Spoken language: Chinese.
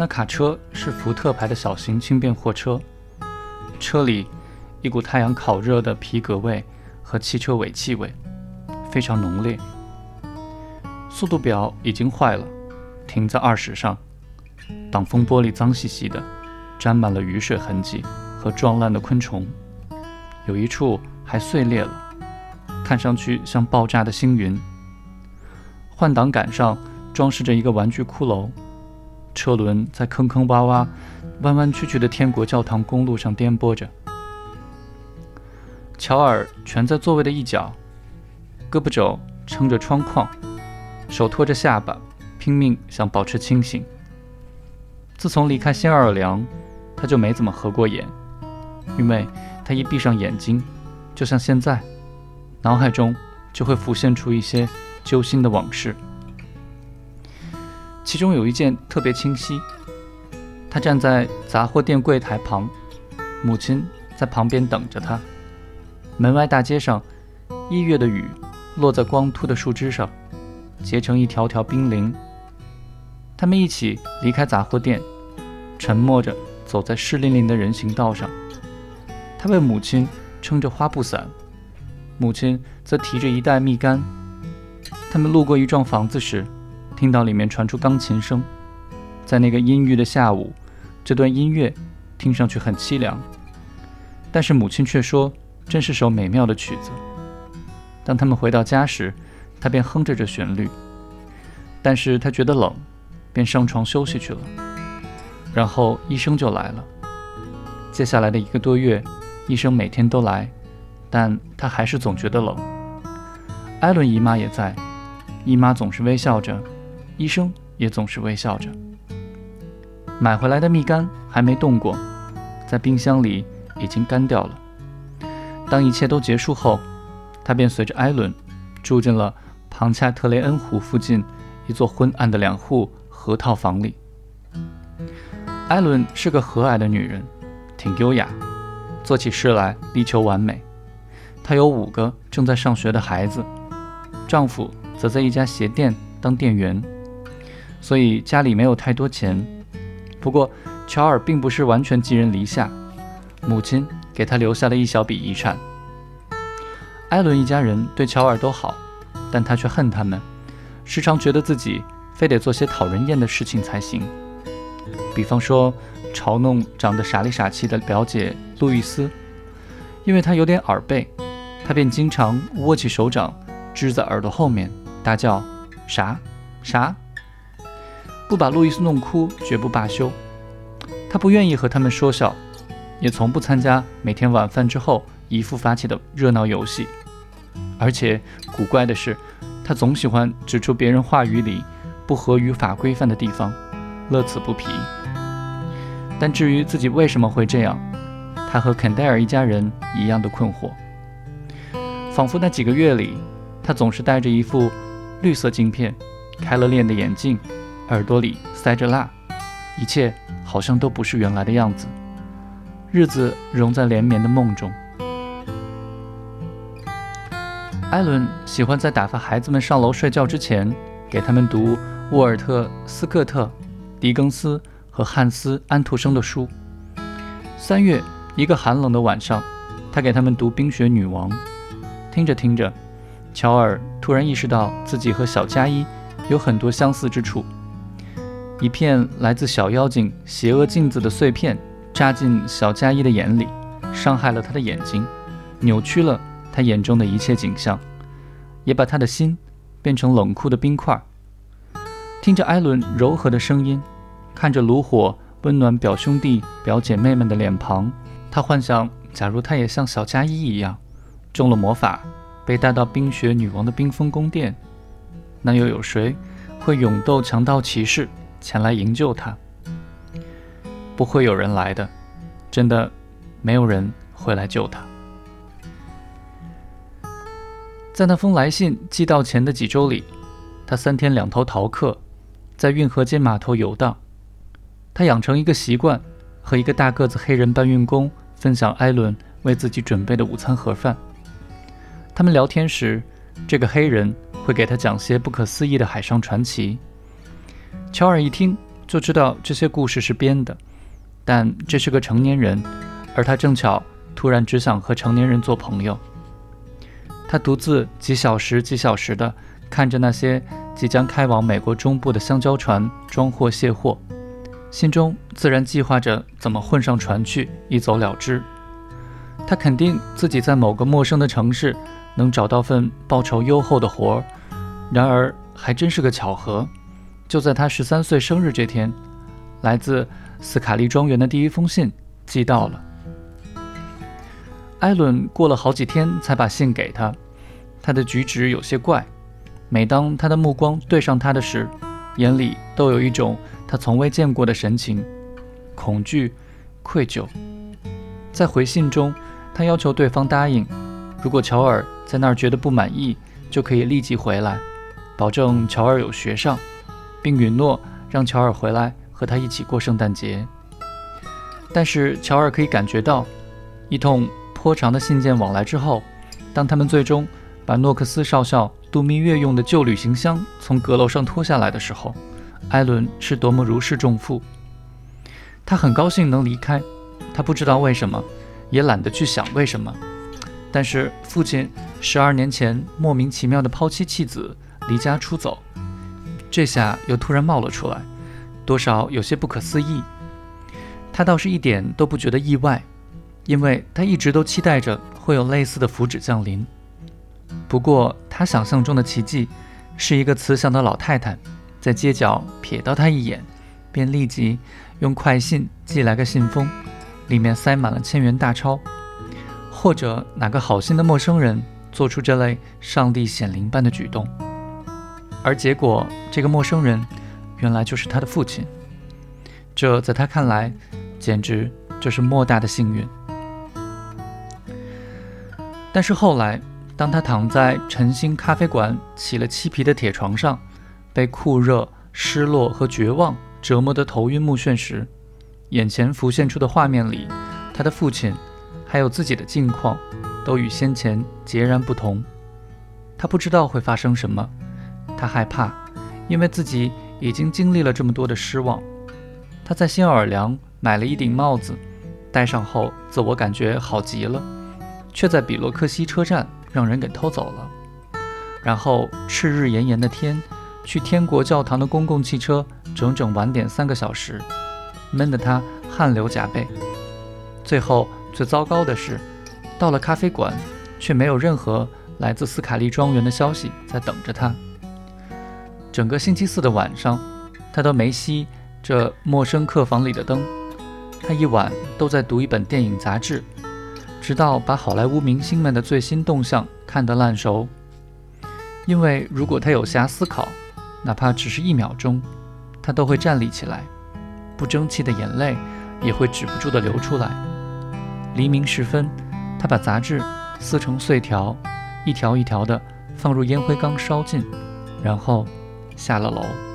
那卡车是福特牌的小型轻便货车，车里一股太阳烤热的皮革味和汽车尾气味，非常浓烈。速度表已经坏了，停在二十上。挡风玻璃脏兮兮的，沾满了雨水痕迹和撞烂的昆虫，有一处还碎裂了，看上去像爆炸的星云。换挡杆上装饰着一个玩具骷髅，车轮在坑坑洼洼、弯弯曲曲的天国教堂公路上颠簸着。乔尔蜷在座位的一角，胳膊肘撑着窗框，手托着下巴，拼命想保持清醒。自从离开新奥尔良，他就没怎么合过眼，因为他一闭上眼睛，就像现在，脑海中就会浮现出一些揪心的往事。其中有一件特别清晰，他站在杂货店柜台旁，母亲在旁边等着他。门外大街上，一月的雨落在光秃的树枝上，结成一条条冰凌。他们一起离开杂货店，沉默着走在湿淋淋的人行道上。他为母亲撑着花布伞，母亲则提着一袋蜜柑。他们路过一幢房子时，听到里面传出钢琴声。在那个阴郁的下午，这段音乐听上去很凄凉，但是母亲却说，真是首美妙的曲子。当他们回到家时，他便哼着这旋律，但是他觉得冷。便上床休息去了，然后医生就来了。接下来的一个多月，医生每天都来，但他还是总觉得冷。艾伦姨妈也在，姨妈总是微笑着，医生也总是微笑着。买回来的蜜柑还没动过，在冰箱里已经干掉了。当一切都结束后，他便随着艾伦住进了庞恰特雷恩湖附近一座昏暗的两户。核套房里，艾伦是个和蔼的女人，挺优雅，做起事来力求完美。她有五个正在上学的孩子，丈夫则在一家鞋店当店员，所以家里没有太多钱。不过，乔尔并不是完全寄人篱下，母亲给他留下了一小笔遗产。艾伦一家人对乔尔都好，但他却恨他们，时常觉得自己。非得做些讨人厌的事情才行，比方说嘲弄长得傻里傻气的表姐路易斯，因为她有点耳背，他便经常握起手掌支在耳朵后面，大叫“啥啥”，不把路易斯弄哭绝不罢休。他不愿意和他们说笑，也从不参加每天晚饭之后姨父发起的热闹游戏，而且古怪的是，他总喜欢指出别人话语里。不合语法规范的地方，乐此不疲。但至于自己为什么会这样，他和肯戴尔一家人一样的困惑。仿佛那几个月里，他总是戴着一副绿色镜片、开了链的眼镜，耳朵里塞着蜡，一切好像都不是原来的样子。日子融在连绵的梦中。艾伦喜欢在打发孩子们上楼睡觉之前，给他们读。沃尔特·斯科特、狄更斯和汉斯·安徒生的书。三月，一个寒冷的晚上，他给他们读《冰雪女王》。听着听着，乔尔突然意识到自己和小加一有很多相似之处。一片来自小妖精邪恶镜子的碎片扎进小加一的眼里，伤害了他的眼睛，扭曲了他眼中的一切景象，也把他的心变成冷酷的冰块。听着艾伦柔和的声音，看着炉火温暖表兄弟表姐妹们的脸庞，他幻想：假如他也像小加一一样，中了魔法，被带到冰雪女王的冰封宫殿，那又有谁会勇斗强盗骑士前来营救他？不会有人来的，真的，没有人会来救他。在那封来信寄到前的几周里，他三天两头逃课。在运河街码头游荡，他养成一个习惯，和一个大个子黑人搬运工分享艾伦为自己准备的午餐盒饭。他们聊天时，这个黑人会给他讲些不可思议的海上传奇。乔尔一听就知道这些故事是编的，但这是个成年人，而他正巧突然只想和成年人做朋友。他独自几小时几小时地看着那些即将开往美国中部的香蕉船装货卸货，心中自然计划着怎么混上船去，一走了之。他肯定自己在某个陌生的城市能找到份报酬优厚的活儿。然而，还真是个巧合，就在他十三岁生日这天，来自斯卡利庄园的第一封信寄到了。艾伦过了好几天才把信给他，他的举止有些怪。每当他的目光对上他的时，眼里都有一种他从未见过的神情：恐惧、愧疚。在回信中，他要求对方答应，如果乔尔在那儿觉得不满意，就可以立即回来，保证乔尔有学上，并允诺让乔尔回来和他一起过圣诞节。但是乔尔可以感觉到，一通。颇长的信件往来之后，当他们最终把诺克斯少校度蜜月用的旧旅行箱从阁楼上拖下来的时候，艾伦是多么如释重负。他很高兴能离开，他不知道为什么，也懒得去想为什么。但是父亲十二年前莫名其妙的抛妻弃子、离家出走，这下又突然冒了出来，多少有些不可思议。他倒是一点都不觉得意外。因为他一直都期待着会有类似的福祉降临，不过他想象中的奇迹是一个慈祥的老太太在街角瞥到他一眼，便立即用快信寄来个信封，里面塞满了千元大钞，或者哪个好心的陌生人做出这类上帝显灵般的举动，而结果这个陌生人原来就是他的父亲，这在他看来简直就是莫大的幸运。但是后来，当他躺在晨星咖啡馆起了漆皮的铁床上，被酷热、失落和绝望折磨得头晕目眩时，眼前浮现出的画面里，他的父亲，还有自己的境况，都与先前截然不同。他不知道会发生什么，他害怕，因为自己已经经历了这么多的失望。他在新奥尔良买了一顶帽子，戴上后，自我感觉好极了。却在比洛克西车站让人给偷走了，然后赤日炎炎的天，去天国教堂的公共汽车整整晚点三个小时，闷得他汗流浃背。最后最糟糕的是，到了咖啡馆，却没有任何来自斯卡利庄园的消息在等着他。整个星期四的晚上，他都没熄这陌生客房里的灯，他一晚都在读一本电影杂志。直到把好莱坞明星们的最新动向看得烂熟，因为如果他有暇思考，哪怕只是一秒钟，他都会站立起来，不争气的眼泪也会止不住地流出来。黎明时分，他把杂志撕成碎条，一条一条的放入烟灰缸烧尽，然后下了楼。